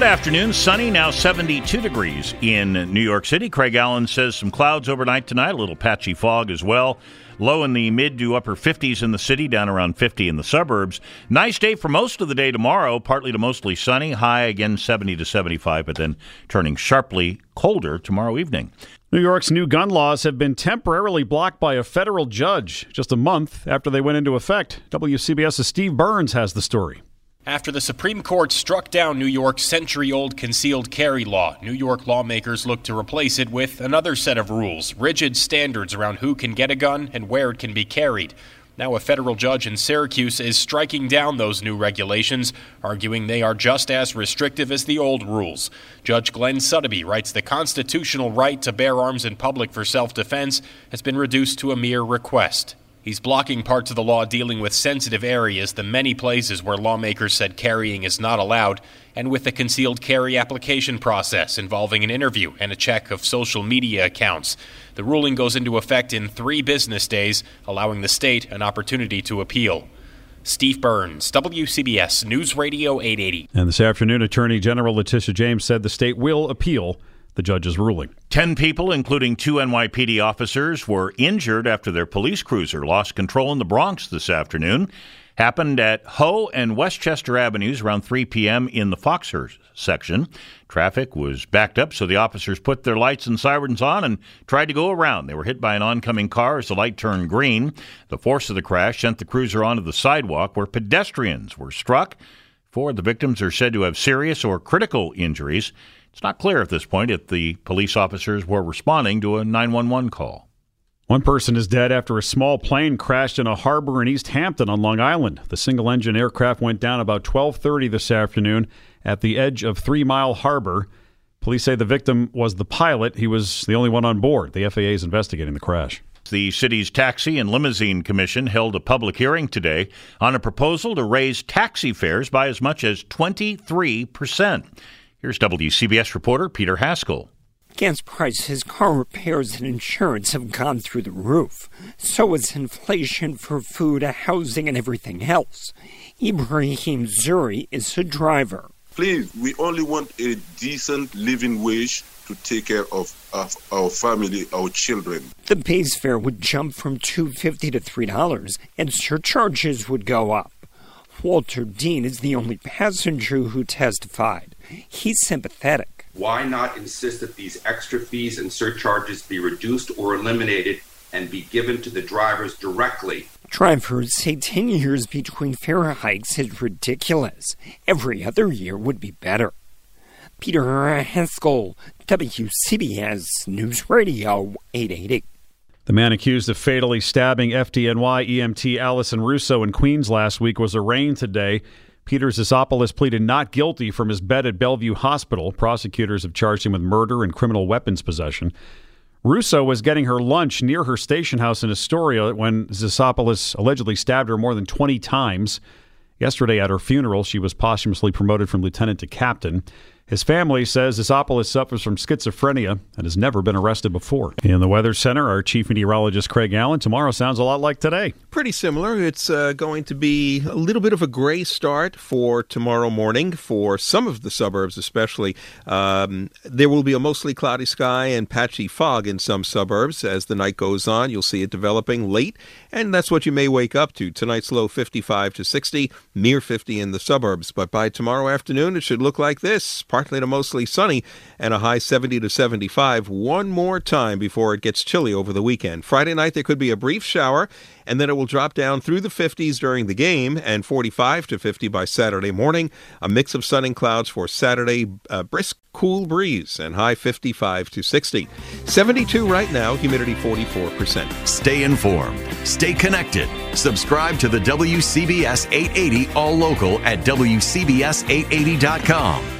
Good afternoon. Sunny, now 72 degrees in New York City. Craig Allen says some clouds overnight tonight, a little patchy fog as well. Low in the mid to upper 50s in the city, down around 50 in the suburbs. Nice day for most of the day tomorrow, partly to mostly sunny. High again 70 to 75, but then turning sharply colder tomorrow evening. New York's new gun laws have been temporarily blocked by a federal judge just a month after they went into effect. WCBS's Steve Burns has the story. After the Supreme Court struck down New York's century old concealed carry law, New York lawmakers look to replace it with another set of rules, rigid standards around who can get a gun and where it can be carried. Now, a federal judge in Syracuse is striking down those new regulations, arguing they are just as restrictive as the old rules. Judge Glenn Suddaby writes the constitutional right to bear arms in public for self defense has been reduced to a mere request. He's blocking parts of the law dealing with sensitive areas, the many places where lawmakers said carrying is not allowed, and with the concealed carry application process involving an interview and a check of social media accounts. The ruling goes into effect in three business days, allowing the state an opportunity to appeal. Steve Burns, WCBS News Radio 880. And this afternoon, Attorney General Letitia James said the state will appeal the judge's ruling. Ten people, including two NYPD officers, were injured after their police cruiser lost control in the Bronx this afternoon. Happened at Hoe and Westchester Avenues around 3 p.m. in the Foxhurst section. Traffic was backed up, so the officers put their lights and sirens on and tried to go around. They were hit by an oncoming car as the light turned green. The force of the crash sent the cruiser onto the sidewalk where pedestrians were struck. Four of the victims are said to have serious or critical injuries. It's not clear at this point if the police officers were responding to a 911 call. One person is dead after a small plane crashed in a harbor in East Hampton on Long Island. The single-engine aircraft went down about 12:30 this afternoon at the edge of 3 Mile Harbor. Police say the victim was the pilot. He was the only one on board. The FAA is investigating the crash. The city's Taxi and Limousine Commission held a public hearing today on a proposal to raise taxi fares by as much as 23 percent. Here's WCBS reporter Peter Haskell. Gas prices, car repairs, and insurance have gone through the roof. So has inflation for food, housing, and everything else. Ibrahim Zuri is a driver. Please, we only want a decent living wage to take care of, of our family, our children. The base fare would jump from $2.50 to $3, and surcharges would go up. Walter Dean is the only passenger who testified. He's sympathetic. Why not insist that these extra fees and surcharges be reduced or eliminated and be given to the drivers directly? Drivers say 10 years between fare hikes is ridiculous. Every other year would be better. Peter Haskell, WCBS News Radio 880. The man accused of fatally stabbing FDNY EMT Alison Russo in Queens last week was arraigned today. Peter Zisopoulos pleaded not guilty from his bed at Bellevue Hospital. Prosecutors have charged him with murder and criminal weapons possession. Russo was getting her lunch near her station house in Astoria when Zisopoulos allegedly stabbed her more than 20 times. Yesterday at her funeral, she was posthumously promoted from lieutenant to captain. His family says Zisopoulos suffers from schizophrenia and has never been arrested before. In the Weather Center, our chief meteorologist Craig Allen. Tomorrow sounds a lot like today. Pretty similar. It's uh, going to be a little bit of a gray start for tomorrow morning for some of the suburbs, especially. Um, there will be a mostly cloudy sky and patchy fog in some suburbs as the night goes on. You'll see it developing late, and that's what you may wake up to. Tonight's low 55 to 60, near 50 in the suburbs. But by tomorrow afternoon, it should look like this partly to mostly sunny, and a high 70 to 75 one more time before it gets chilly over the weekend. Friday night, there could be a brief shower, and then it will drop down through the 50s during the game and 45 to 50 by Saturday morning. A mix of sun and clouds for Saturday, uh, brisk cool breeze and high 55 to 60. 72 right now, humidity 44%. Stay informed. Stay connected. Subscribe to the WCBS 880 All Local at WCBS880.com